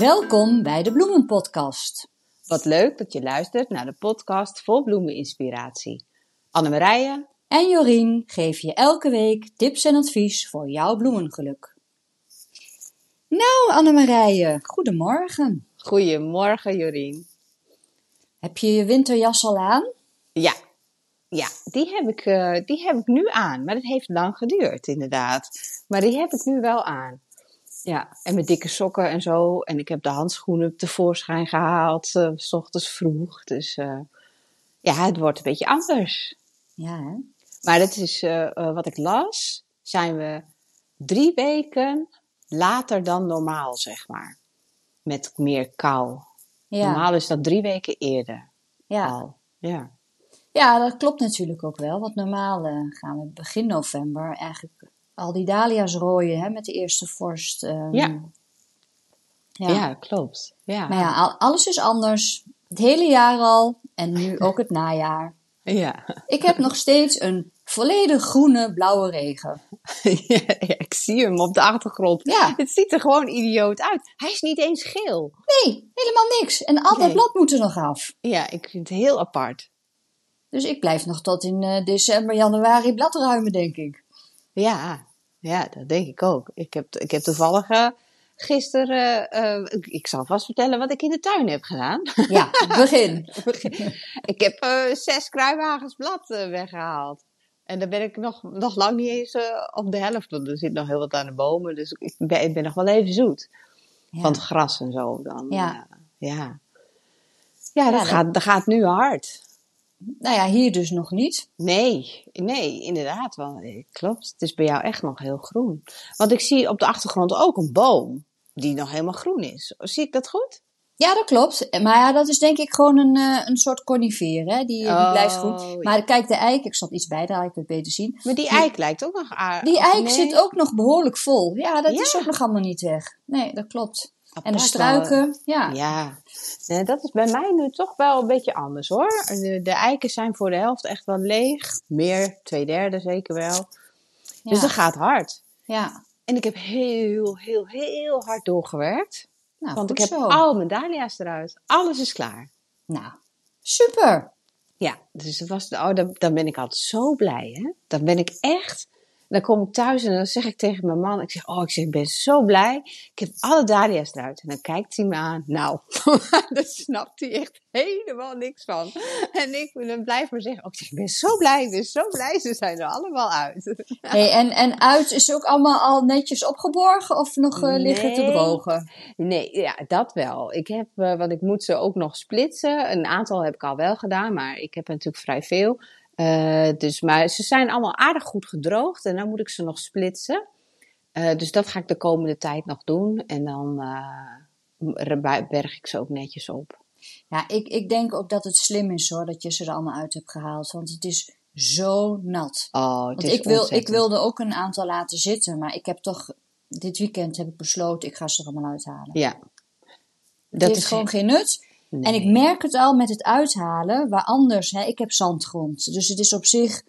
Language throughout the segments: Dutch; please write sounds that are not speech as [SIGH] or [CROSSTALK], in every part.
Welkom bij de Bloemenpodcast. Wat leuk dat je luistert naar de podcast vol bloemeninspiratie. Annemarije En Jorien geven je elke week tips en advies voor jouw bloemengeluk. Nou, Annemarije, goedemorgen. Goedemorgen Jorien. Heb je je winterjas al aan? Ja, ja die, heb ik, eh, die heb ik nu aan. Maar dat heeft lang geduurd inderdaad. Maar die heb ik nu wel aan. Ja, en met dikke sokken en zo. En ik heb de handschoenen tevoorschijn gehaald, eh, s ochtends vroeg. Dus eh, ja, het wordt een beetje anders. Ja, hè? Maar dat is eh, wat ik las, zijn we drie weken later dan normaal, zeg maar. Met meer kou. Ja, Normaal is dat drie weken eerder ja. al. Ja. ja, dat klopt natuurlijk ook wel. Want normaal gaan we begin november eigenlijk al die dahlia's rooien hè, met de eerste vorst. ehm. Ja. ja. Ja, klopt. Ja. Maar ja, al- alles is anders. Het hele jaar al en nu ook het [LAUGHS] najaar. Ja. Ik heb nog steeds een volledig groene blauwe regen. [LAUGHS] ja, ik zie hem op de achtergrond. Ja, Het ziet er gewoon idioot uit. Hij is niet eens geel. nee, helemaal niks. En al dat Nee. blad moet er nog af. Ja, ik vind het heel apart. Dus ik blijf nog tot in eh, december, januari bladruimen, denk ik. Ja, ja, dat denk ik ook. Ik heb, ik heb toevallig eh, gisteren, eh, ik, ik zal vast vertellen wat ik in de tuin heb gedaan. Ja, begin. [LAUGHS] ik heb eh, zes kruiwagens blad eh, weggehaald. En dan ben ik nog, nog lang niet eens op de helft, want er zit nog heel wat aan de bomen. Dus ik ben, ik ben nog wel even zoet. Ja. Van het gras en zo dan. Ja. ja. Ja, dat, dat- gaat, dat gaat nu hard. Nou ja, hier dus nog niet. Nee, nee, inderdaad. Wel, eh, klopt. Het is bij jou echt nog heel groen. Want ik zie op de achtergrond ook een boom die nog helemaal groen is. Zie ik dat goed? Ja, dat klopt. Maar ja, dat is denk ik gewoon een, eh, een soort conifeer, hè? Die, die Oh, blijft groen. ja. Maar kijk, de eik, ik zal het iets bijdragen, ik kan het beter zien. Maar die eik lijkt ook nog aardig. Die eik Nee, zit ook nog behoorlijk vol. Ja, dat Ja. is ook nog allemaal niet weg. Nee, dat klopt. En de struiken, ja. wel. Ja, nee, dat is bij mij nu toch wel een beetje anders hoor. De, de eiken zijn voor de helft echt wel leeg. Meer, twee derde zeker wel. Dus dat gaat hard. ja. En ik heb heel, heel, heel hard doorgewerkt. Nou, want ik heb zo. al mijn dahlia's eruit. Alles is klaar. Nou, super. Ja, dus dat was, oh, dan, dan ben ik altijd zo blij, hè. Dan ben ik echt, dan kom ik thuis en dan zeg ik tegen mijn man, ik zeg, oh, ik zeg, ik ben zo blij. Ik heb alle dahlia's eruit. En dan kijkt hij me aan, nou, [LAUGHS] daar snapt hij echt helemaal niks van. En ik dan blijf maar zeggen, oh, ik zeg, ik ben zo blij, ik ben zo blij, ze zijn er allemaal uit. [LAUGHS] Hey, en, en uit is ook allemaal al netjes opgeborgen of nog eh, liggen te drogen? Nee, ja, dat wel. Ik heb, eh, want ik moet ze ook nog splitsen. Een aantal heb ik al wel gedaan, maar ik heb er natuurlijk vrij veel. Eh, dus, maar ze zijn allemaal aardig goed gedroogd en dan moet ik ze nog splitsen. Eh, dus dat ga ik de komende tijd nog doen. En dan eh, berg ik ze ook netjes op. Ja, ik, ik denk ook dat het slim is hoor, dat je ze er allemaal uit hebt gehaald. Want het is zo nat. Oh, het Want is ik, wil, ik wilde ook een aantal laten zitten, maar ik heb toch, dit weekend heb ik besloten, ik ga ze er allemaal uithalen. Ja. Dat heeft gewoon geen nut. Nee. En ik merk het al met het uithalen, waar anders, hè, ik heb zandgrond. Dus het is op zich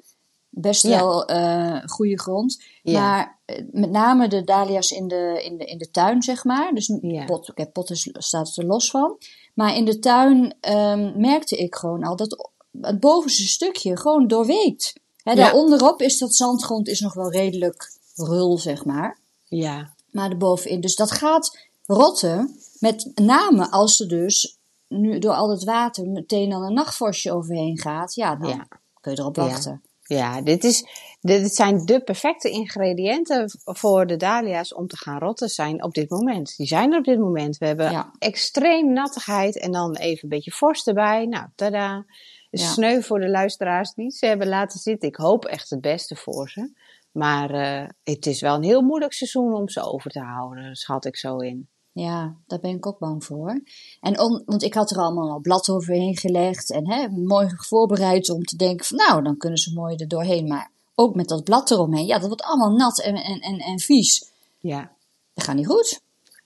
best Ja. wel eh goede grond. Ja. Maar eh, met name de dahlia's in de, in de, in de tuin, zeg maar. Dus Ja. pot, potten staat er los van. Maar in de tuin ehm, merkte ik gewoon al dat het bovenste stukje gewoon doorweekt. Hè. Daaronderop is dat zandgrond is nog wel redelijk rul, zeg maar. Ja, Maar erbovenin. Dus dat gaat rotten. Met name als er dus nu door al het water meteen dan een nachtvorstje overheen gaat. Ja, dan Ja. kun je erop wachten. ja dit, is, dit zijn de perfecte ingrediënten voor de dahlia's om te gaan rotten zijn op dit moment. Die zijn er op dit moment. We hebben Ja. extreem nattigheid en dan even een beetje vorst erbij. Nou, tada. Sneu voor de luisteraars die ze hebben laten zitten. Ik hoop echt het beste voor ze. Maar eh, het is wel een heel moeilijk seizoen om ze over te houden, schat ik zo in. Ja, daar ben ik ook bang voor. En om, want ik had er allemaal al blad overheen gelegd. En hè, mooi voorbereid om te denken van nou, dan kunnen ze mooi er doorheen. Maar ook met dat blad eromheen. Ja, dat wordt allemaal nat en, en, en, en vies. Ja. Dat gaat niet goed.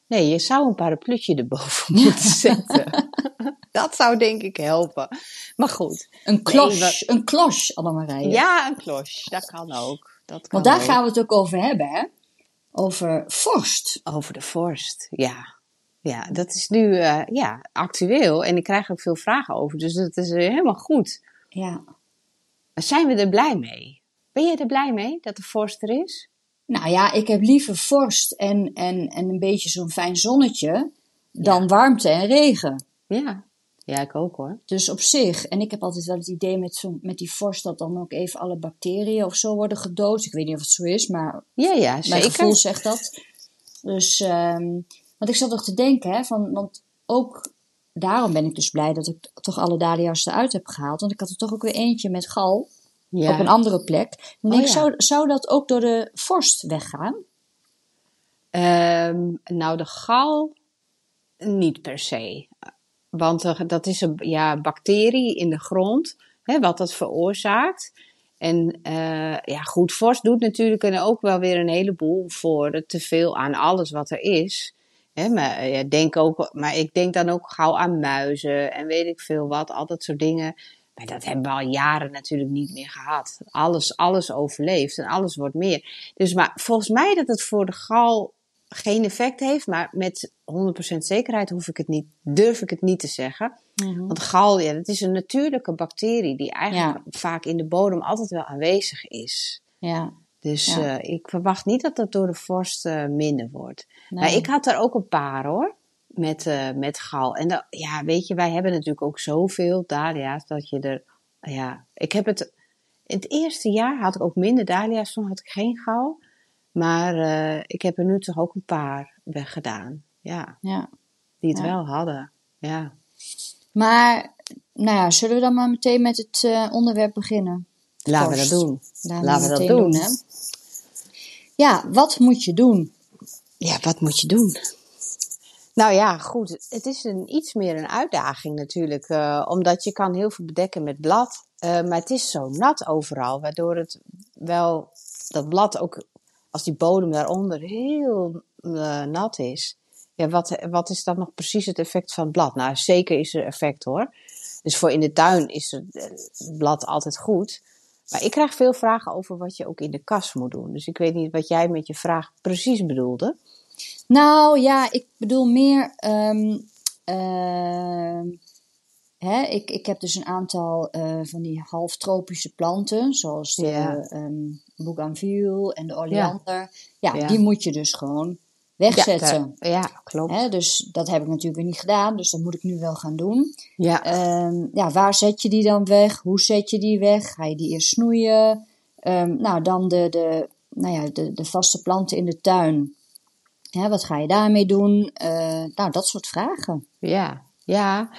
Nee, je zou een parapluutje erboven [LAUGHS] moeten zetten. [LAUGHS] Dat zou denk ik helpen. Maar goed. Een klos, Nee, wat- een klos, Annemarije. Ja, een klosje. Dat kan ook. Dat kan Want daar ook. gaan we het ook over hebben, hè? Over vorst. Over de vorst, ja. ja, dat is nu eh, ja, actueel en ik krijg ook veel vragen over. Dus dat is eh, helemaal goed. Ja. Zijn we er blij mee? Ben je er blij mee dat de vorst er is? Nou ja, ik heb liever vorst en, en, en een beetje zo'n fijn zonnetje dan warmte en regen. Ja. Ja, ik ook hoor. Dus op zich, en ik heb altijd wel het idee met, zo, met die vorst dat dan ook even alle bacteriën of zo worden gedood. Ik weet niet of het zo is, maar Ja, ja, mijn zeker. gevoel zegt dat. Dus, ehm, want ik zat nog te denken, hè, van, want ook daarom ben ik dus blij dat ik toch alle dahlia's eruit heb gehaald. Want ik had er toch ook weer eentje met gal Ja. op een andere plek. Dan Oh, ik, ja. zou, zou dat ook door de vorst weggaan? Ehm, nou, de gal niet per se. Want dat is een ja, bacterie in de grond, hè, wat dat veroorzaakt. En eh, ja, goed, vorst doet natuurlijk ook wel weer een heleboel voor het teveel aan alles wat er is. Hè, maar, ja, denk ook, maar ik denk dan ook gauw aan muizen en weet ik veel wat, al dat soort dingen. Maar dat hebben we al jaren natuurlijk niet meer gehad. Alles, alles overleeft en alles wordt meer. Dus maar volgens mij dat het voor de gal geen effect heeft, maar met 100% zekerheid hoef ik het niet, durf ik het niet te zeggen. Want gal, ja, dat is een natuurlijke bacterie die eigenlijk vaak in de bodem altijd wel aanwezig is. Ja, Dus Ja. eh, ik verwacht niet dat dat door de vorst eh, minder wordt. nee. Maar ik had er ook een paar hoor, met, eh, met gal. En dat, ja, weet je, wij hebben natuurlijk ook zoveel dahlia's dat je er, ja, ik heb het, in het eerste jaar had ik ook minder dahlia's, toen had ik geen gal. Maar eh, ik heb er nu toch ook een paar weggedaan. Ja, ja. die het Ja. wel hadden. Ja. Maar, nou ja, zullen we dan maar meteen met het eh, onderwerp beginnen? Laten we dat doen. Laten, Laten we dat doen. hè? Ja, wat moet je doen? Ja, wat moet je doen? Nou ja, goed. Het is een, iets meer een uitdaging natuurlijk. eh, omdat je kan heel veel bedekken met blad. maar het is zo nat overal. Waardoor het wel, dat blad ook, als die bodem daaronder heel eh, nat is. Ja, wat, wat is dan nog precies het effect van het blad? Nou, zeker is er effect hoor. Dus voor in de tuin is het eh, het blad altijd goed. Maar ik krijg veel vragen over wat je ook in de kas moet doen. Dus ik weet niet wat jij met je vraag precies bedoelde. Nou ja, ik bedoel meer. ehm, hè, ik, ik heb dus een aantal eh, van die halftropische planten, zoals de Ja. ehm bougainville en de oleander. Ja, Ja. die moet je dus gewoon wegzetten. Ja, ja klopt. Hè, dus dat heb ik natuurlijk weer niet gedaan, dus dat moet ik nu wel gaan doen. Ja, Ehm, ja, waar zet je die dan weg? Hoe zet je die weg? Ga je die eerst snoeien? Ehm, nou, dan de, de, nou ja, de, de vaste planten in de tuin. Hè, wat ga je daarmee doen? Eh, nou, dat soort vragen. ja, ja,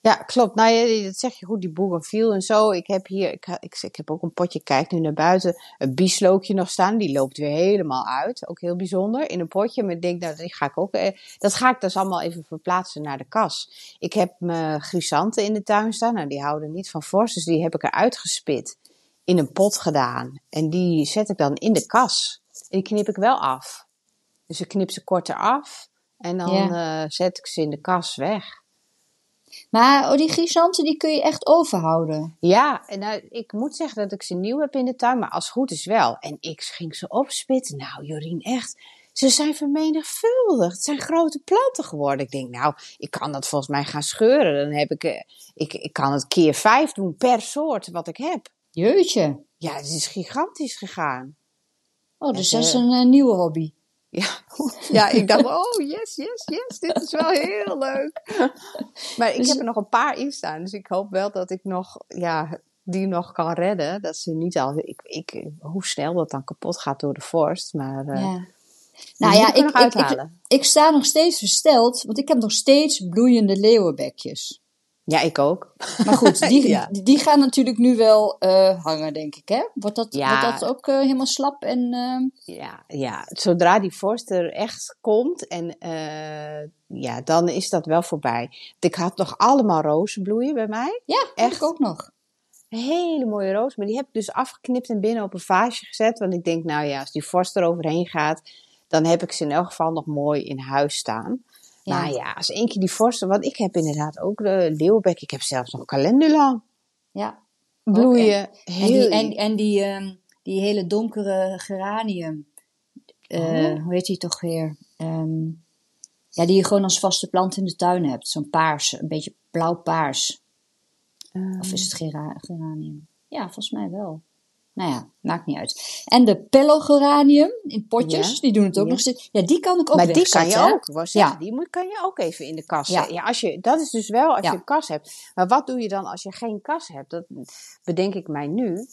ja, klopt. Nou, ja, dat zeg je goed, die bougainville en zo. Ik heb hier, ik, ik, ik heb ook een potje, kijk nu naar buiten, een bieslookje nog staan. Die loopt weer helemaal uit. Ook heel bijzonder, in een potje. Maar ik denk, nou, die ga ik ook, eh, dat ga ik dus allemaal even verplaatsen naar de kas. Ik heb mijn chrysanten in de tuin staan. Nou, die houden niet van vorst, dus die heb ik eruit gespit. In een pot gedaan. En die zet ik dan in de kas. En die knip ik wel af. Dus ik knip ze korter af. En dan eh, zet ik ze in de kas weg. Maar oh, die chrysanten, die kun je echt overhouden. Ja, en nou, ik moet zeggen dat ik ze nieuw heb in de tuin, maar als het goed is wel. En ik ging ze opspitten. Nou, Jorien, echt. Ze zijn vermenigvuldigd. Het zijn grote planten geworden. Ik denk, nou, ik kan dat volgens mij gaan scheuren. Dan heb ik, eh, ik, ik kan het keer vijf doen per soort wat ik heb. Jeutje. Ja, het is gigantisch gegaan. Oh, dus dat is ze- een eh, nieuwe hobby. Ja, ja, ik dacht, oh yes, yes, yes, dit is wel heel leuk. [LAUGHS] Maar ik Dus- heb er nog een paar in staan, dus ik hoop wel dat ik nog, ja, die nog kan redden. Dat ze niet al, ik, ik, hoe snel dat dan kapot gaat door de vorst, maar eh, ja. Nou ja, ik ik, ik sta nog steeds versteld, want ik heb nog steeds bloeiende leeuwenbekjes. Ja, ik ook. Maar goed, [LAUGHS] die, Ja. die, gaan natuurlijk nu wel eh, hangen, denk ik. Hè? Wordt, dat, Ja. wordt dat ook eh, helemaal slap? En, eh, Ja, ja, zodra die vorst er echt komt, en ja, dan is dat wel voorbij. Ik had nog allemaal rozen bloeien bij mij. ja, Echt? echt ook nog. Een hele mooie roos. Maar die heb ik dus afgeknipt en binnen op een vaasje gezet. Want ik denk, nou ja, als die vorst er overheen gaat, dan heb ik ze in elk geval nog mooi in huis staan. Ja. Maar ja, als één keer die vorst, want ik heb inderdaad ook de leeuwbek. Ik heb zelfs nog calendula Ja. bloeien. En die, en, en die, ehm, die hele donkere geranium. eh, Oh. Hoe heet die toch weer? Ehm, Ja, die je gewoon als vaste plant in de tuin hebt. Zo'n paars, een beetje blauw-paars. Of is het gera- geranium? Ja, volgens mij wel. Nou ja, maakt niet uit. En de pellogeranium in potjes, Ja. die doen het ook Ja. nog steeds. Ja, die kan ik ook maar die kan je ook. Ja. Die moet, kan je ook even in de kast Ja. Ja, als je, dat is dus wel als je een kas hebt. Maar wat doe je dan als je geen kas hebt? Dat bedenk ik mij nu.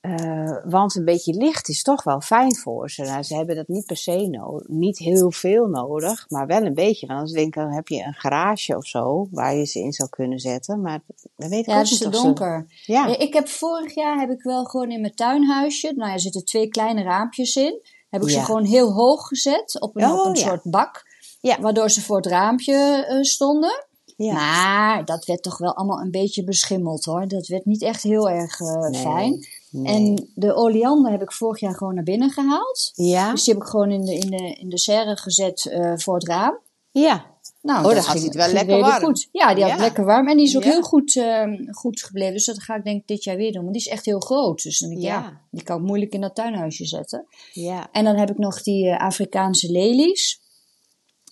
Eh, want een beetje licht is toch wel fijn voor ze. Nou, ze hebben dat niet per se nodig. Niet heel veel nodig, maar wel een beetje. Want anders denk ik, dan heb je een garage of zo waar je ze in zou kunnen zetten. Maar dat weet ik Ja, ook het is niet donker. Ja. Ja, Ik heb vorig jaar heb ik wel gewoon in mijn tuinhuisje, nou ja, er zitten twee kleine raampjes in. Heb ik ze gewoon heel hoog gezet op een, Oh, op een ja. soort bak. Ja. Waardoor ze voor het raampje eh, stonden. Ja. Maar dat werd toch wel allemaal een beetje beschimmeld hoor. Dat werd niet echt heel erg eh, Nee, fijn. Nee. En de oleander heb ik vorig jaar gewoon naar binnen gehaald. ja. Dus die heb ik gewoon in de, in de, in de serre gezet eh, voor het raam. ja. Nou, Oh, dat dan ging het wel lekker warm. Goed. Ja, die had Ja. lekker warm. En die is ook Ja. heel goed, ehm, goed gebleven. Dus dat ga ik denk ik dit jaar weer doen. Want die is echt heel groot. Dus dan denk ik, ja. Ja. die kan ik moeilijk in dat tuinhuisje zetten. ja. En dan heb ik nog die eh, Afrikaanse lelies.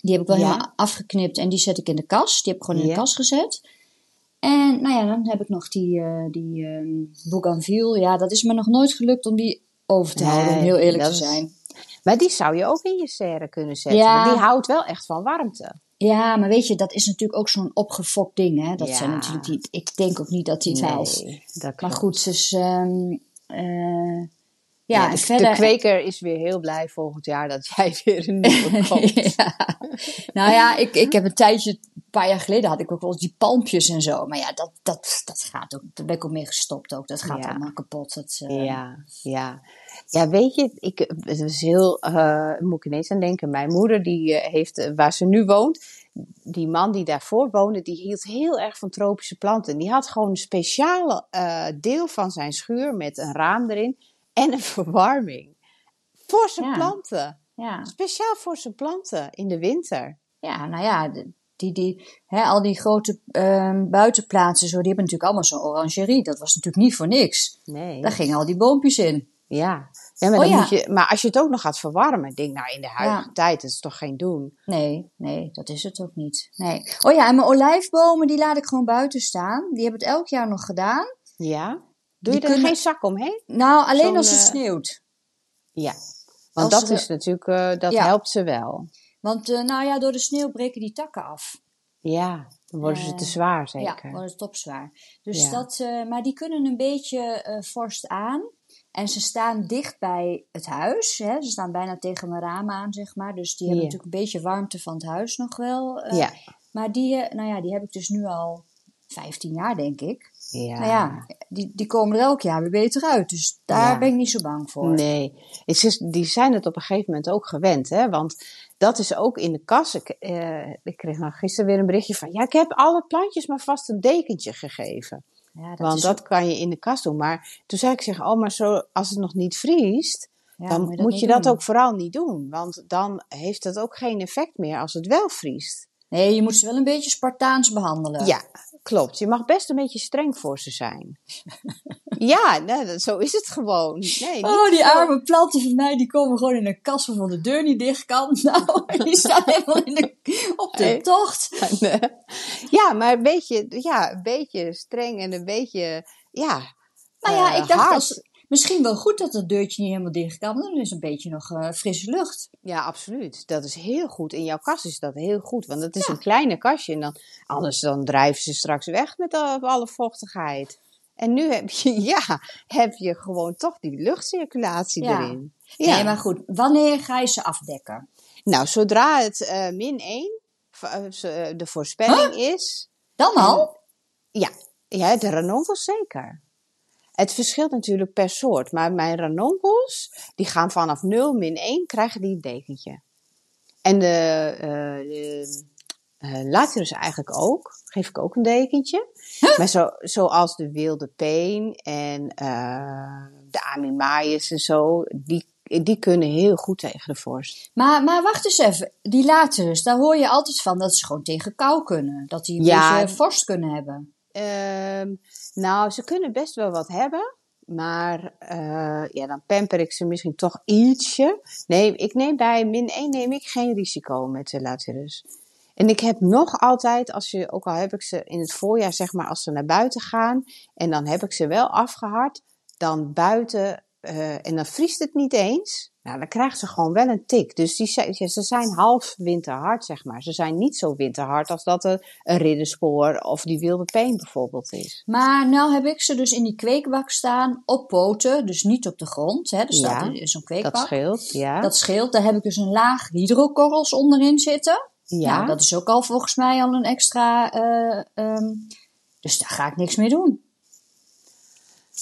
Die heb ik wel helemaal afgeknipt. En die zet ik in de kast. Die heb ik gewoon in de kast gezet. En nou ja, dan heb ik nog die, eh die bougainville. Ja, dat is me nog nooit gelukt om die over te houden. Om heel eerlijk te is- zijn. Maar die zou je ook in je serre kunnen zetten. Ja. Want die houdt wel echt van warmte. Ja, maar weet je, dat is natuurlijk ook zo'n opgefokt ding. Hè? Dat Ja. zijn natuurlijk niet. Ik denk ook niet dat die het haalt. Nee, dat Maar goed, dus. eh, ja, Ja, de, verder. de kweker is weer heel blij volgend jaar dat jij [LAUGHS] weer een nieuwe [LAUGHS] koopt. ja. Nou ja, ik, ik heb een tijdje, paar jaar geleden had ik ook wel eens die palmpjes en zo. Maar ja, dat, dat, dat gaat ook, daar ben ik ook mee gestopt ook. Dat gaat Ja. allemaal kapot. Dat, eh, Ja, ja. Ja, weet je, ik, het is heel, eh moet ik ineens aan denken. Mijn moeder, die eh, heeft, waar ze nu woont, die man die daarvoor woonde, die hield heel erg van tropische planten. Die had gewoon een speciale eh, deel van zijn schuur met een raam erin en een [LAUGHS] verwarming. Voor zijn Ja. planten. ja. Speciaal voor zijn planten in de winter. ja, nou ja, die, die, hè, al die grote ehm, buitenplaatsen, zo, die hebben natuurlijk allemaal zo'n orangerie. Dat was natuurlijk niet voor niks. Nee. Daar gingen al die boompjes in. Ja. ja, maar, Oh ja. Moet je, maar als je het ook nog gaat verwarmen, denk nou in de huidige Ja. tijd, dat is toch geen doen. Nee, nee, dat is het ook niet. Nee. Oh ja, en mijn olijfbomen, die laat ik gewoon buiten staan. Die hebben het elk jaar nog gedaan. Ja. Doe Die je er kunnen- geen zak omheen? Nou, alleen als het eh, sneeuwt. Ja. Want Als dat is natuurlijk, eh, dat helpt ze wel. Want eh, nou ja, door de sneeuw breken die takken af. Ja, dan worden ze Eh, te zwaar Ja, zeker. wordt het topzwaar. Dus Ja. dat, eh, maar die kunnen een beetje eh vorst aan. En ze staan dicht bij het huis. Hè? Ze staan bijna tegen mijn raam aan, zeg maar. Dus die hebben Ja. natuurlijk een beetje warmte van het huis nog wel. eh. Ja. Maar die, eh, nou ja, die heb ik dus nu al 15 jaar, denk ik. Ja. Nou ja, die, die komen er elk jaar weer beter uit. Dus daar Ja. ben ik niet zo bang voor. Nee, het is, die zijn het op een gegeven moment ook gewend, hè? Want dat is ook in de kas. Ik, eh, ik kreeg nou gisteren weer een berichtje van, ja, ik heb alle plantjes maar vast een dekentje gegeven. Ja, dat Want is dat kan je in de kast doen. Maar toen zei ik zeg, oh, maar zo, als het nog niet vriest, ja, dan dat moet niet je dat ook vooral niet doen. Want dan heeft het ook geen effect meer als het wel vriest. Nee, je moet ze wel een beetje Spartaans behandelen. Ja, klopt. Je mag best een beetje streng voor ze zijn. [LAUGHS] ja, nee, zo is het gewoon. Nee, Oh, die veel. arme planten van mij, die komen gewoon in een kast waarvan de deur niet dicht kan. [LAUGHS] Nou, die staan helemaal in de, op de Nee. tocht. [LAUGHS] Ja, maar een beetje, ja, een beetje streng en een beetje, ja. Nou ja, eh, ik dacht, hard. als, misschien wel goed dat dat deurtje niet helemaal dicht kan. Dan is een beetje nog eh, frisse lucht. Ja, absoluut. Dat is heel goed. In jouw kast is dat heel goed. Want het is een kleine kastje. En dan, anders dan drijven ze straks weg met al- alle vochtigheid. En nu heb je, [LAUGHS] ja, heb je gewoon toch die luchtcirculatie Ja. erin. Ja. Nee, maar goed, wanneer ga je ze afdekken? Nou, zodra het eh, min 1 de voorspelling is. Dan al? Ja, ja, de ranonkels zeker. Het verschilt natuurlijk per soort. Maar mijn ranonkels, die gaan vanaf 0 min 1, krijgen die een dekentje. En de, eh de eh, Lathyrus eigenlijk ook. Geef ik ook een dekentje. Maar zo, zoals de wilde peen en eh, de amimaius en zo, die, die kunnen heel goed tegen de vorst. Maar, maar wacht eens even. Die laters, daar hoor je altijd van dat ze gewoon tegen kou kunnen. Dat die een Ja. beetje vorst kunnen hebben. Ehm, nou, ze kunnen best wel wat hebben. Maar eh, ja, dan pamper ik ze misschien toch ietsje. Nee, ik neem bij min 1 neem ik geen risico met de Latirus. En ik heb nog altijd, als je, ook al heb ik ze in het voorjaar, zeg maar, als ze naar buiten gaan. En dan heb ik ze wel afgehard. Dan buiten, eh, en dan vriest het niet eens. Nou, dan krijgen ze gewoon wel een tik. Dus die, ze zijn half winterhard, zeg maar. Ze zijn niet zo winterhard als dat er een ridderspoor of die wilde peen bijvoorbeeld is. Maar nou heb ik ze dus in die kweekbak staan op poten, dus niet op de grond. Hè. Er staat Ja, in zo'n Dat kweekbak. scheelt, ja. Dat scheelt. Daar heb ik dus een laag hydrokorrels onderin zitten. ja. Nou, dat is ook al volgens mij al een extra. eh, ehm, dus daar ga ik niks mee doen.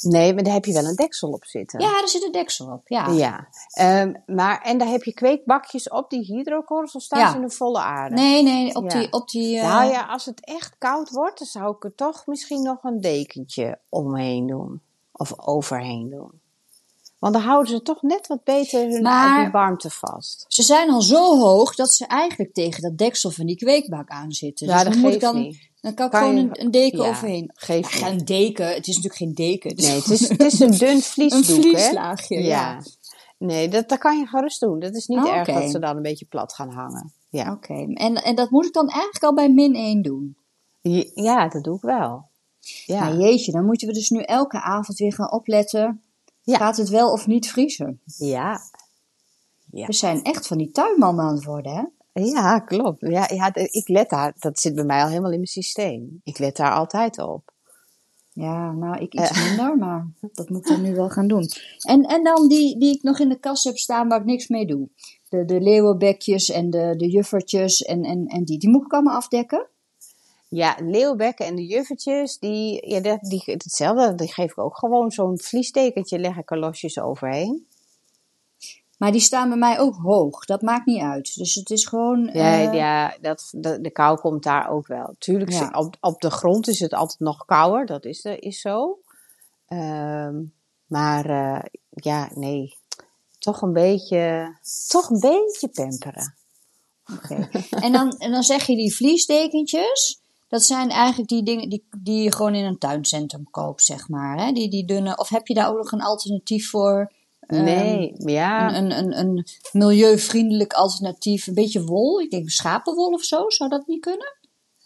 Nee, maar daar heb je wel een deksel op zitten. Ja, er zit een deksel op. Ja. Ja, Ehm, maar en daar heb je kweekbakjes op die hydrokorrels of staan Ja. ze in de volle aarde? Nee, nee, op Ja. die. Op die eh, Nou ja, als het echt koud wordt, dan zou ik er toch misschien nog een dekentje omheen doen. Of overheen doen. Want dan houden ze toch net wat beter hun Maar- eigen warmte vast. Ze zijn al zo hoog dat ze eigenlijk tegen dat deksel van die kweekbak aan zitten. Ja, dus dat dan, moet ik geeft dan, niet. Dan kan ik Kan gewoon een, een deken ja, overheen. Ja, niet. een deken. Het is natuurlijk geen deken. Nee, het is, het is een [LAUGHS] dun vliesdoek, een vlieslaagje. Ja. Nee, dat, dat kan je gerust doen. Dat is niet Oh, erg dat ze dan een beetje plat gaan hangen. Ja, Oké, en, en dat moet ik dan eigenlijk al bij min 1 doen. Ja dat doe ik wel. Ja. Maar jeetje, dan moeten we dus nu elke avond weer gaan opletten. Gaat het wel of niet vriezen? ja. Ja. We zijn echt van die tuinman aan het worden, hè? Ja, klopt. Ja, ja, ik let daar, dat zit bij mij al helemaal in mijn systeem. Ik let daar altijd op. Ja, nou, ik iets Eh. minder, [LAUGHS] maar dat moet ik dan nu wel gaan doen. En, en dan die, die ik nog in de kast heb staan waar ik niks mee doe. De, de leeuwenbekjes en de, de juffertjes en, en, en die. Die moet ik allemaal afdekken? Ja, leeuwbekken en de juffertjes, die, ja, dat, die, hetzelfde, die geef ik ook gewoon zo'n vliesdekentje, leg ik er losjes overheen. Maar die staan bij mij ook hoog. Dat maakt niet uit. Dus het is gewoon... Ja, eh, ja dat, de, de kou komt daar ook wel. Tuurlijk, Ja. op, op de grond is het altijd nog kouder, dat is, eh, is zo. Ehm, maar eh, ja, nee, toch een beetje, toch een beetje pamperen. Oké. En, dan, en dan zeg je die vliesdekentjes. Dat zijn eigenlijk die dingen die, die je gewoon in een tuincentrum koopt, zeg maar. Hè? Die, die dunne. Of heb je daar ook nog een alternatief voor? Ehm, Nee, ja. Een, een, een, milieuvriendelijk alternatief. Een beetje wol. Ik denk schapenwol of zo. Zou dat niet kunnen?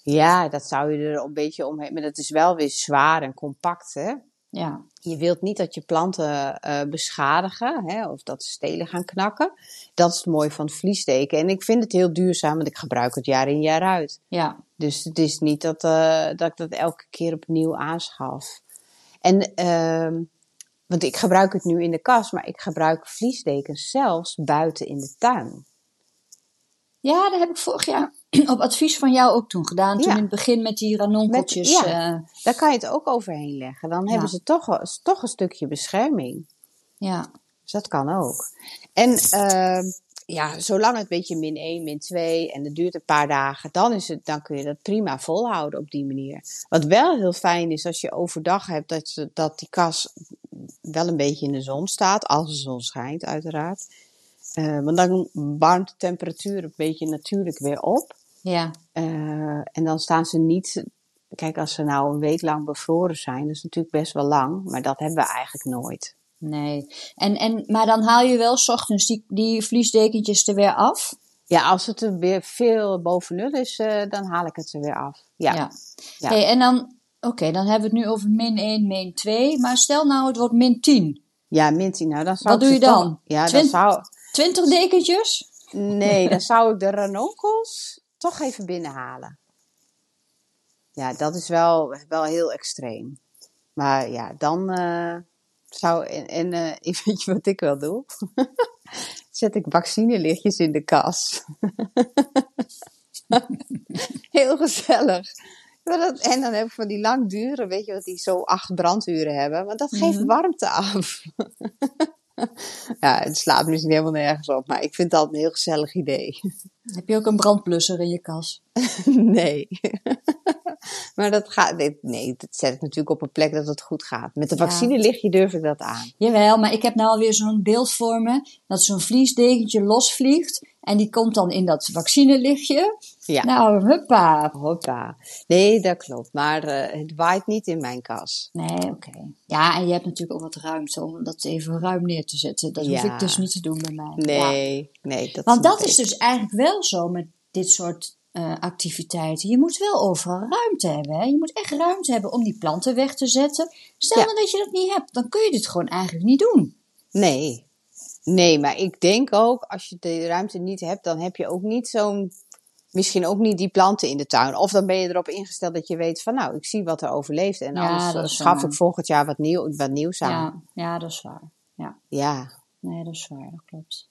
Ja, dat zou je er een beetje omheen. Maar dat is wel weer zwaar en compact, hè? Ja. Je wilt niet dat je planten eh, beschadigen, hè? Of dat ze stelen gaan knakken. Dat is het mooie van het vliesdeken. En ik vind het heel duurzaam, want ik gebruik het jaar in jaar uit. Ja. Dus het is niet dat, eh, dat ik dat elke keer opnieuw aanschaf. En, ehm, want ik gebruik het nu in de kast, maar ik gebruik vliesdekens zelfs buiten in de tuin. Ja, dat heb ik vorig jaar [CLEARS THROAT] op advies van jou ook toen gedaan. Toen Ja. in het begin met die ranonkeltjes. Met- ja. eh, Daar kan je het ook overheen leggen. Dan hebben ze toch, toch een stukje bescherming. ja. Dus dat kan ook. En ehm, ja, zolang het een beetje min 1, min 2 en het duurt een paar dagen, dan, is het, dan kun je dat prima volhouden op die manier. Wat wel heel fijn is als je overdag hebt dat, dat die kas wel een beetje in de zon staat, als de zon schijnt uiteraard. Eh, want dan warmt de temperatuur een beetje natuurlijk weer op. Ja. Eh, en dan staan ze niet. Kijk, als ze nou een week lang bevroren zijn, dat is natuurlijk best wel lang, maar dat hebben we eigenlijk nooit. Nee. En, en, maar dan haal je wel 's ochtends die, die vliesdekentjes er weer af. Ja, als het er weer veel boven nul is, eh, dan haal ik het er weer af. Ja. Ja. Ja. Hey, en dan, oké, dan hebben we het nu over min 1, min 2. Maar stel nou het wordt min 10. Ja, Minty, nou dan zou Wat doe je toch- dan? Ja, dan zou... 20 dekentjes? Nee, dan [LAUGHS] zou ik de ranonkels toch even binnenhalen. Ja, dat is wel, wel heel extreem. Maar ja, dan eh, zou... En, en eh, [LAUGHS] weet je wat ik wel doe? [LAUGHS] Zet ik vaccinelichtjes in de kas. heel gezellig. En dan heb ik van die langduren, weet je wat, die zo acht branduren hebben. Want dat geeft Mhm. warmte af. [LAUGHS] ja, het slaat misschien helemaal nergens op, maar ik vind dat een heel gezellig idee. Heb je ook een brandblusser in je kas? [LAUGHS] nee. [LAUGHS] maar dat gaat, nee, nee, dat zet ik natuurlijk op een plek dat het goed gaat. Met de Ja. vaccinelichtje durf ik dat aan. Jawel, maar ik heb nou alweer zo'n beeld voor me. Dat zo'n vliesdekentje losvliegt. En die komt dan in dat vaccinelichtje. Ja. Nou, huppa. Hoppa. Nee, dat klopt. Maar eh, het waait niet in mijn kas. Nee, oké. Ja, en je hebt natuurlijk ook wat ruimte om dat even ruim neer te zetten. Dat hoef ik dus niet te doen bij mij. Ja. Nee, nee. Dat Want dat is dus eigenlijk wel zo met dit soort eh, activiteiten. Je moet wel overal ruimte hebben. Hè? Je moet echt ruimte hebben om die planten weg te zetten. Stel Ja. nou dat je dat niet hebt, dan kun je dit gewoon eigenlijk niet doen. Nee. Nee, maar ik denk ook, als je de ruimte niet hebt, dan heb je ook niet zo'n... Misschien ook niet die planten in de tuin. Of dan ben je erop ingesteld dat je weet van, nou, ik zie wat er overleeft. En Ja, anders eh, schaf ik volgend jaar wat, nieuw, wat nieuws aan. Ja, ja, dat is waar. Ja, ja. nee, dat is waar. Dat klopt.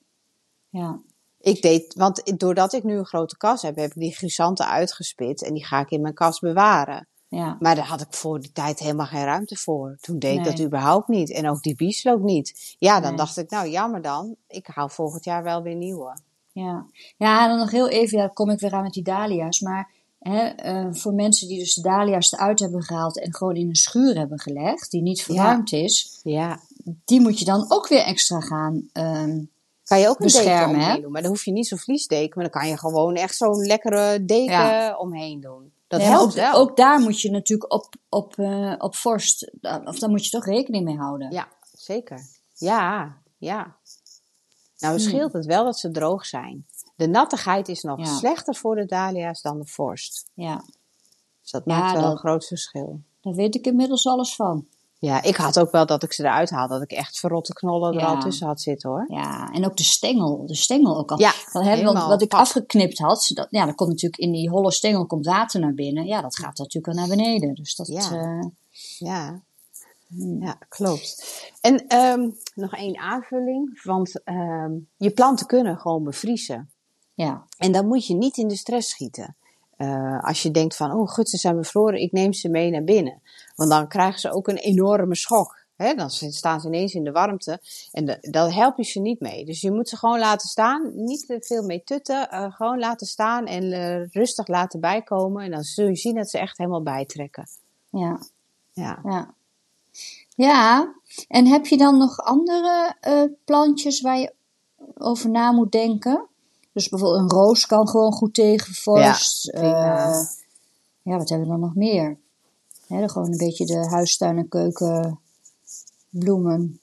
Ja, Ik deed, want doordat ik nu een grote kas heb, heb ik die chrysanten uitgespit en die ga ik in mijn kas bewaren. ja. Maar daar had ik voor die tijd helemaal geen ruimte voor. Toen deed ik dat überhaupt niet. En ook die bieslook niet. Ja, dan Nee. dacht ik, nou jammer dan. Ik haal volgend jaar wel weer nieuwe. Ja, ja en dan nog heel even, ja, dan kom ik weer aan met die dahlia's. Maar hè, eh, voor mensen die dus de dahlia's eruit hebben gehaald en gewoon in een schuur hebben gelegd, die niet verwarmd is, Ja. die moet je dan ook weer extra gaan. ehm, Kan je ook een Beschermen, deken omheen doen. Maar dan hoef je niet zo'n vliesdeken. Maar dan kan je gewoon echt zo'n lekkere deken Ja. omheen doen. Dat nee, helpt ook, wel. ook daar moet je natuurlijk op, op, eh, op vorst, of daar moet je toch rekening mee houden. Ja, zeker. Ja, ja. Nou, Hmm. scheelt het wel dat ze droog zijn. De nattigheid is nog Ja. slechter voor de dahlia's dan de vorst. Ja, Dus dat Ja, maakt wel dat- een groot verschil. daar weet ik inmiddels alles van. Ja, ik had ook wel dat ik ze eruit haal, dat ik echt verrotte knollen er al tussen had zitten hoor. Ja, en ook de stengel, de stengel ook al. Ja, hebben, want wat ik afgeknipt had, dat, ja, dan komt natuurlijk in die holle stengel komt water naar binnen. Ja, dat gaat natuurlijk al naar beneden. Dus dat, Ja. eh, Ja. Ja klopt. En ehm, nog één aanvulling, want ehm, je planten kunnen gewoon bevriezen. ja, En dan moet je niet in de stress schieten. Eh, als je denkt van, oh goed, ze zijn bevroren, ik neem ze mee naar binnen. Want dan krijgen ze ook een enorme schok. Hè? Dan staan ze ineens in de warmte en da- daar help je ze niet mee. Dus je moet ze gewoon laten staan, niet te veel mee tutten. eh, gewoon laten staan en eh, rustig laten bijkomen. En dan zul je zien dat ze echt helemaal bijtrekken. ja, Ja. ja. Ja, en heb je dan nog andere eh, plantjes waar je over na moet denken? Dus bijvoorbeeld een roos kan gewoon goed tegen vorst. Ja. Eh, ja, wat hebben we dan nog meer? Hè, dan gewoon een beetje de huistuin- en keukenbloemen.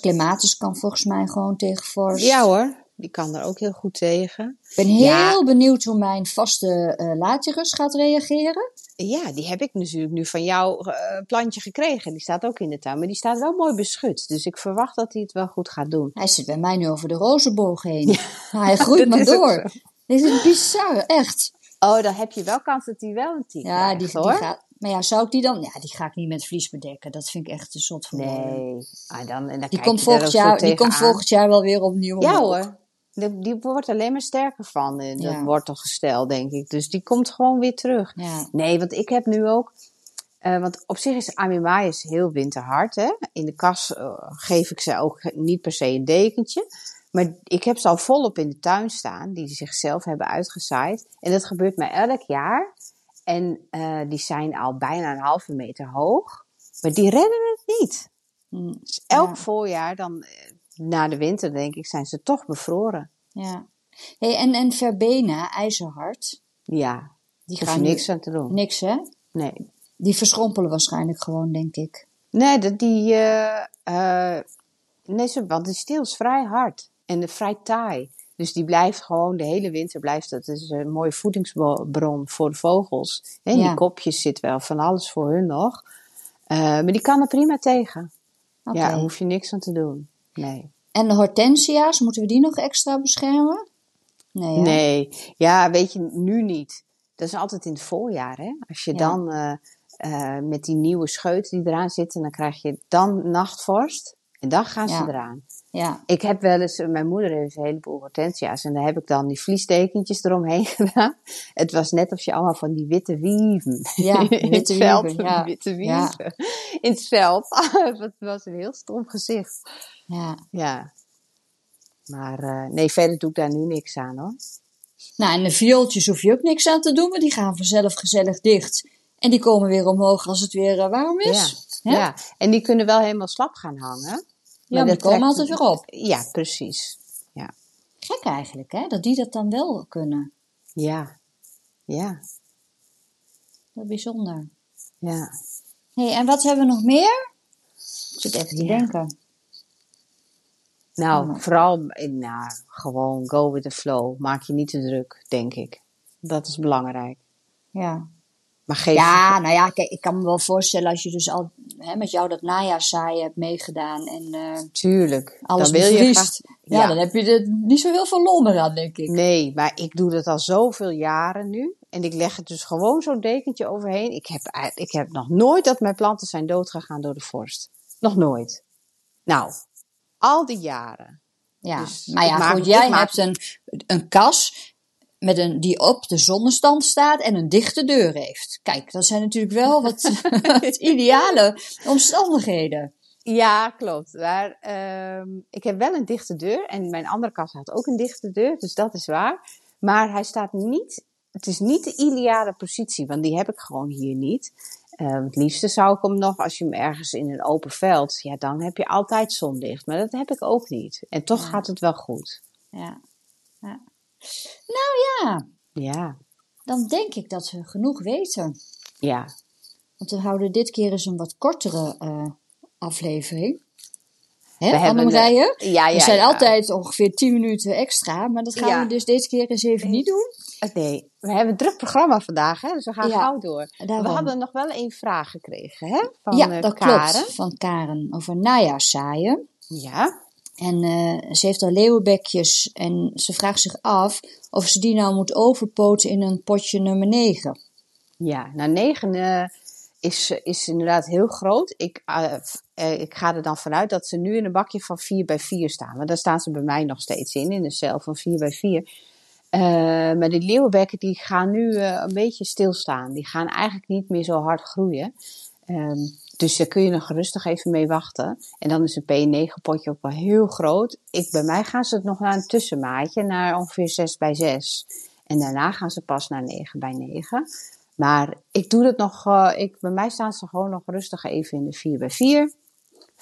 Clematis kan volgens mij gewoon tegen vorst. ja hoor, die kan er ook heel goed tegen. Ik ben heel Ja. benieuwd hoe mijn vaste latirus gaat reageren. Ja, die heb ik natuurlijk nu van jou eh, plantje gekregen. Die staat ook in de tuin, maar die staat wel mooi beschut. Dus ik verwacht dat hij het wel goed gaat doen. Hij zit bij mij nu over de rozenboog heen. [LAUGHS] Nou, hij groeit [LAUGHS] maar door. Dit is bizar, echt. Oh, dan heb je wel kans dat hij wel een tik Ja, krijgt, die, die hoor. gaat. Maar ja, zou ik die dan? Ja, die ga ik niet met vlies bedekken. Dat vind ik echt een soort van. Nee, ah, dan, en dan Die komt, volgend jaar, die komt volgend jaar wel weer opnieuw. Ja hoor, die, die wordt alleen maar sterker van, dat Ja. wortelgestel, denk ik. Dus die komt gewoon weer terug. Ja, Nee, want ik heb nu ook... eh, want op zich is Amimaius heel winterhard. Hè? In de kas eh, geef ik ze ook niet per se een dekentje. Maar ik heb ze al volop in de tuin staan, die zichzelf hebben uitgezaaid. En dat gebeurt mij elk jaar. En eh, die zijn al bijna een halve meter hoog. Maar die redden het niet. Hm, Dus elk Ja. voorjaar, dan, na de winter denk ik, zijn ze toch bevroren. ja. Hey, en, en verbena, ijzerhard. Ja, Die gaan nu- niks aan te doen. Niks, hè? Nee, Die verschrompelen waarschijnlijk gewoon, denk ik. Nee, dat die. nee, ze- want die steel is vrij hard en de vrij taai. Dus die blijft gewoon de hele winter blijft. Dat is een mooie voedingsbron voor de vogels. En Ja. die kopjes zit wel van alles voor hun nog. Eh, maar die kan er prima tegen. Ja, daar hoef je niks aan te doen. Nee. En de hortensia's, moeten we die nog extra beschermen? Nee? Nee, ja, weet je, nu niet. Dat is altijd in het voorjaar, hè. Als je Ja. dan eh, eh, met die nieuwe scheut die eraan zitten, dan krijg je dan nachtvorst. En dan gaan Ja. ze eraan. Ja, Ik heb wel eens, mijn moeder heeft een heleboel hortensia's en daar heb ik dan die vliestekentjes eromheen [LAUGHS] gedaan. Het was net of je allemaal van die witte wieven Ja, [LAUGHS] in het witte veld, wieven, ja. witte Ja. wieven [LAUGHS] in het veld. Dat was een heel stom gezicht. ja. Ja. Maar eh, nee, verder doe ik daar nu niks aan hoor. Nou, en de viooltjes hoef je ook niks aan te doen, maar die gaan vanzelf gezellig dicht. En die komen weer omhoog als het weer eh, warm is. Ja, en die kunnen wel helemaal slap gaan hangen. Ja, maar die komen altijd weer op. Ja, precies. Ja. Gek eigenlijk, hè? Dat die dat dan wel kunnen. Ja. Ja. Dat is bijzonder. Ja. hey, en wat hebben we nog meer? Ik zit even te Ja. denken. Nou, vooral in, nou, gewoon go with the flow. Maak je niet te druk, denk ik. Dat is belangrijk. Ja. Maar geef Ja, nou ja, kijk, ik kan me wel voorstellen als je dus al hè, met jou dat najaarsaaien hebt meegedaan en eh, tuurlijk. alles dan wil je graag- ja. ja. dan heb je er niet zo heel veel lol meer aan, denk ik. Nee, maar ik doe dat al zoveel jaren nu. En ik leg het dus gewoon zo'n dekentje overheen. Ik heb, ik heb nog nooit dat mijn planten zijn doodgegaan door de vorst. Nog nooit. Nou, al die jaren. Ja, Dus maar ja, maak- goed, ik jij maak- hebt een, een kas met een, die op de zonnestand staat en een dichte deur heeft. Kijk, dat zijn natuurlijk wel wat, [LAUGHS] wat ideale omstandigheden. Ja, klopt. Maar ehm, ik heb wel een dichte deur. En mijn andere kast had ook een dichte deur. Dus dat is waar. Maar hij staat niet. Het is niet de ideale positie. Want die heb ik gewoon hier niet. Eh, het liefste zou ik hem nog, als je hem ergens in een open veld. Ja, dan heb je altijd zonlicht. Maar dat heb ik ook niet. En toch Ja. gaat het wel goed. Ja. ja. Nou ja, Ja. dan denk ik dat we genoeg weten. Ja. Want we houden dit keer eens een wat kortere eh, aflevering. Hè, We hebben, Annemarije? eh, ja, ja, zijn ja. altijd ongeveer 10 minuten extra, maar dat gaan Ja. we dus deze keer eens even niet doen. Eh, Nee, we hebben een druk programma vandaag, hè? dus we gaan Ja, gauw door. daarom. We hadden nog wel één vraag gekregen, hè? Van ja, eh, dat Karen. klopt. Van Karen over najaarsaaien. Ja. En eh, ze heeft al leeuwenbekjes en ze vraagt zich af of ze die nou moet overpoten in een potje nummer 9. Ja, nou 9 is, eh, is inderdaad heel groot. Ik, eh, ik ga er dan vanuit dat ze nu in een bakje van 4 bij 4 staan. Maar daar staan ze bij mij nog steeds in, in een cel van 4 bij 4. Eh, maar die leeuwenbekken die gaan nu een beetje stilstaan. Die gaan eigenlijk niet meer zo hard groeien. Ehm, dus daar kun je nog rustig even mee wachten. En dan is een P9 potje ook wel heel groot. Ik, bij mij gaan ze het nog naar een tussenmaatje, naar ongeveer 6 bij 6. En daarna gaan ze pas naar 9 bij 9. Maar ik doe het nog, eh, ik, bij mij staan ze gewoon nog rustig even in de 4 bij 4.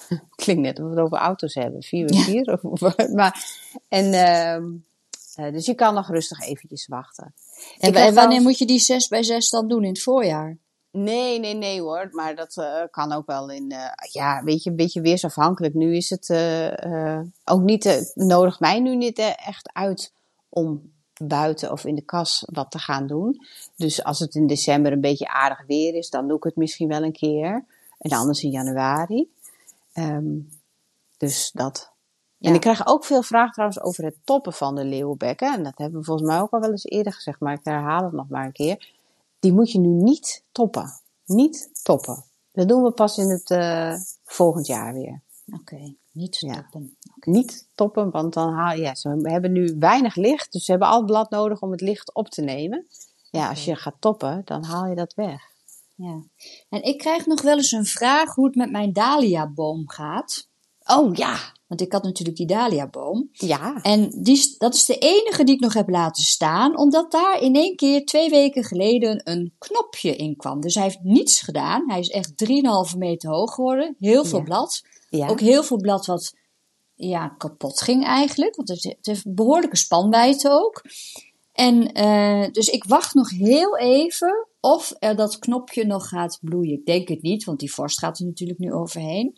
[LAUGHS] Klinkt net of we het over auto's hebben, 4 bij 4. Of, [LAUGHS] maar, en, eh, dus je kan nog rustig eventjes wachten. En, wanneer moet je die 6 bij 6 dan doen? In het voorjaar? Nee, nee, nee hoor. Maar dat eh, kan ook wel in, eh, ja, weet je, een beetje weersafhankelijk. Nu is het eh, ook niet, nodig mij nu niet echt uit om buiten of in de kas wat te gaan doen. Dus als het in december een beetje aardig weer is, dan doe ik het misschien wel een keer. En anders in januari. Ehm, dus dat. Ja. En ik krijg ook veel vragen trouwens over het toppen van de leeuwbekken. En dat hebben we volgens mij ook al wel eens eerder gezegd, maar ik herhaal het nog maar een keer. Die moet je nu niet toppen. Niet toppen. Dat doen we pas in het eh, volgend jaar weer. Oké, niet Ja. stoppen. Niet toppen, want dan haal ja, ze hebben nu weinig licht, dus ze hebben al het blad nodig om het licht op te nemen. Ja, als je gaat toppen, dan haal je dat weg. Ja. En ik krijg nog wel eens een vraag hoe het met mijn dahliaboom gaat. Oh ja, Want ik had natuurlijk die dahliaboom. ja, En die, dat is de enige die ik nog heb laten staan, omdat daar in één keer twee weken geleden een knopje in kwam. Dus hij heeft niets gedaan. Hij is echt 3,5 meter hoog geworden. Heel veel Ja. blad. ja. Ook heel veel blad wat ja, kapot ging eigenlijk. Want het het heeft behoorlijke spanwijdte ook. En eh, dus ik wacht nog heel even of er dat knopje nog gaat bloeien. Ik denk het niet, want die vorst gaat er natuurlijk nu overheen.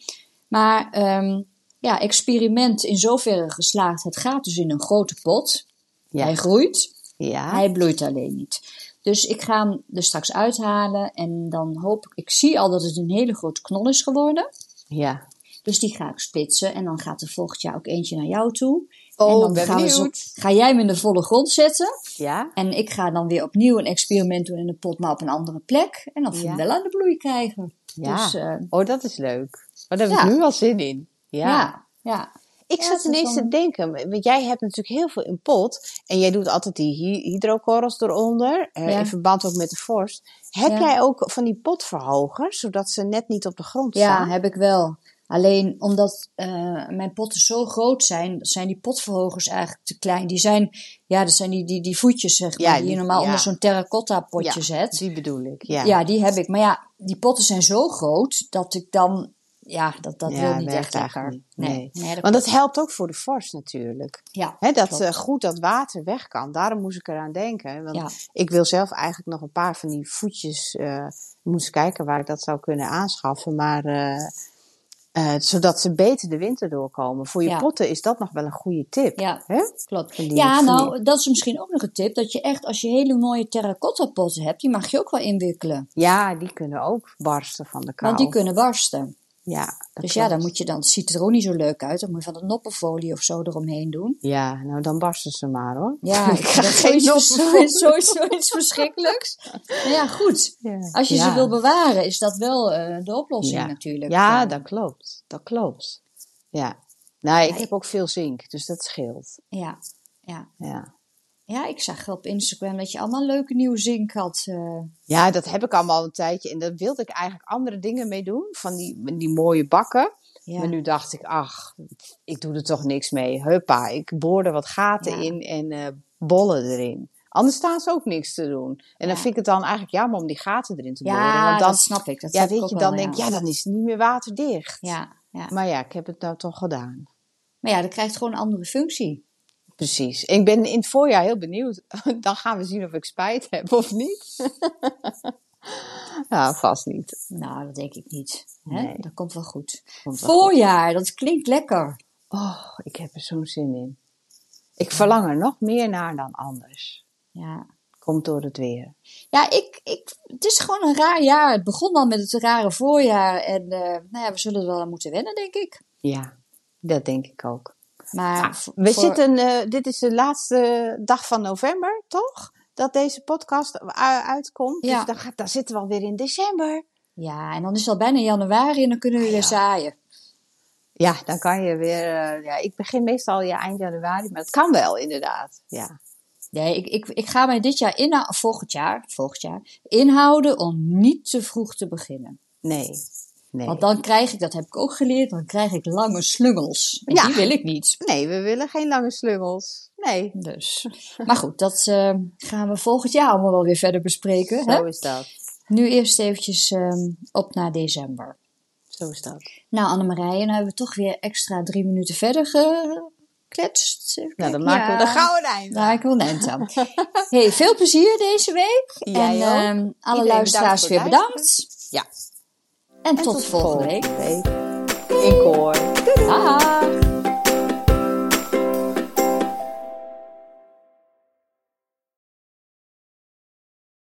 Maar ehm, ja, experiment in zoverre geslaagd. Het gaat dus in een grote pot. ja. Hij groeit, ja. hij bloeit alleen niet. Dus ik ga hem er straks uithalen en dan hoop ik... Ik zie al dat het een hele grote knol is geworden. ja. Dus die ga ik spitsen en dan gaat er volgend jaar ook eentje naar jou toe. Oh, en dan ben gaan we zo- ga jij hem in de volle grond zetten. Ja, En ik ga dan weer opnieuw een experiment doen in de pot, maar op een andere plek. En dan Ja. hem wel aan de bloei krijgen. ja. Dus eh, oh, dat is leuk. Oh, daar heb Ja. ik nu al zin in. Ja. ja, ja. Ik Ja, zat ineens te denken, want jij hebt natuurlijk heel veel in pot. En jij doet altijd die hy- hydrokorrels eronder, eh, Ja. in verband ook met de vorst. Heb Ja. jij ook van die potverhogers, zodat ze net niet op de grond Ja, staan? heb ik wel. Alleen omdat eh, mijn potten zo groot zijn, zijn die potverhogers eigenlijk te klein. Die zijn, ja, dat zijn die, die, die voetjes, zeg maar, Ja, die, je normaal ja. onder zo'n terracotta potje Ja, zet. Die bedoel ik, ja. Ja. die heb ik. Maar ja, die potten zijn zo groot dat ik dan ja, dat, dat Ja, wil niet echt lekker. niet. Nee. nee dat Want dat helpt ook voor de vorst natuurlijk. ja, dat eh, goed dat water weg kan. Daarom moest ik eraan denken. Want Ja. ik wil zelf eigenlijk nog een paar van die voetjes. ik moest kijken waar ik dat zou kunnen aanschaffen. Maar eh, zodat ze beter de winter doorkomen. Voor je Ja. potten is dat nog wel een goede tip. Ja, Hè? klopt. Ja, nou, dat is misschien ook nog een tip. Dat je echt, als je hele mooie terracotta potten hebt, die mag je ook wel inwikkelen. Ja, die kunnen ook barsten van de kou. Want die kunnen barsten. Ja, Dus ja, dan moet je dan, het ziet er ook niet zo leuk uit. Dan moet je van de noppenfolie of zo eromheen doen. Ja, nou dan barsten ze maar hoor. Ja, [LAUGHS] ik is geen noppenfolie. zoiets, zoiets, verschrikkelijks. Maar ja, goed. Als je Ja. ze wil bewaren, is dat wel eh, de oplossing Ja. natuurlijk. Ja, dat klopt. Dat klopt. Ja. Nou, ik heb ook veel zink, dus dat scheelt. ja, ja. Ja. Ja, ik zag op Instagram dat je allemaal leuke nieuwe zink had. eh. Ja, dat heb ik allemaal een tijdje. En daar wilde ik eigenlijk andere dingen mee doen. Van die, die mooie bakken. ja. Maar nu dacht ik, ach, ik doe er toch niks mee. Huppa, ik boor er wat gaten Ja. in en eh, bollen erin. Anders staan ze ook niks te doen. En dan vind ik het dan eigenlijk jammer om die gaten erin te boren. ja, Want dan, dat snap ik. Dat ja, ik weet je, wel, dan denk ik, ja. dan is het niet meer waterdicht. Ja, ja. Maar ja, ik heb het nou toch gedaan. Maar ja, dat krijgt gewoon een andere functie. Precies. Ik ben in het voorjaar heel benieuwd. [LAUGHS] Dan gaan we zien of ik spijt heb of niet. [LAUGHS] nou, vast niet. Nou, dat denk ik niet. Hè? Nee. Dat komt wel goed. Komt wel goed. Voorjaar, dat klinkt lekker. Oh, ik heb er zo'n zin in. Ik verlang er nog meer naar dan anders. Ja, Komt door het weer. ja ik, ik, het is gewoon een raar jaar. Het begon al met het rare voorjaar. En eh, nou ja, we zullen er wel aan moeten wennen, denk ik. Ja, dat denk ik ook. Maar v- We voor- zitten, eh, dit is de laatste dag van november, toch? Dat deze podcast uitkomt. Ja. Dus dan, gaat, dan zitten we alweer in december. Ja, en dan is het al bijna januari en dan kunnen we weer ja. zaaien. Ja, dan kan je weer. eh, ja, ik begin meestal ja, eind januari, maar het kan wel inderdaad. Ja. Nee, ik, ik, ik ga mij dit jaar, inhou- volgend jaar, volgend jaar, inhouden om niet te vroeg te beginnen. Nee. Nee. Want dan krijg ik, dat heb ik ook geleerd, dan krijg ik lange slungels. En Ja. die wil ik niet. nee, we willen geen lange slungels. Nee. Dus. Maar goed, dat eh, gaan we volgend jaar allemaal wel weer verder bespreken. Zo Hè? is dat. Nu eerst eventjes ehm, op naar december. Zo is dat. Nou, Annemarije, dan hebben we toch weer extra drie minuten verder gekletst. Nou, dan maken we de gouden eind. Daar ik wel een eind aan. Hey, veel plezier deze week. [LAUGHS] Jij en ehm, alle Iedereen luisteraars bedankt weer bedankt. Ja. En, tot, volgende week. week. In koor.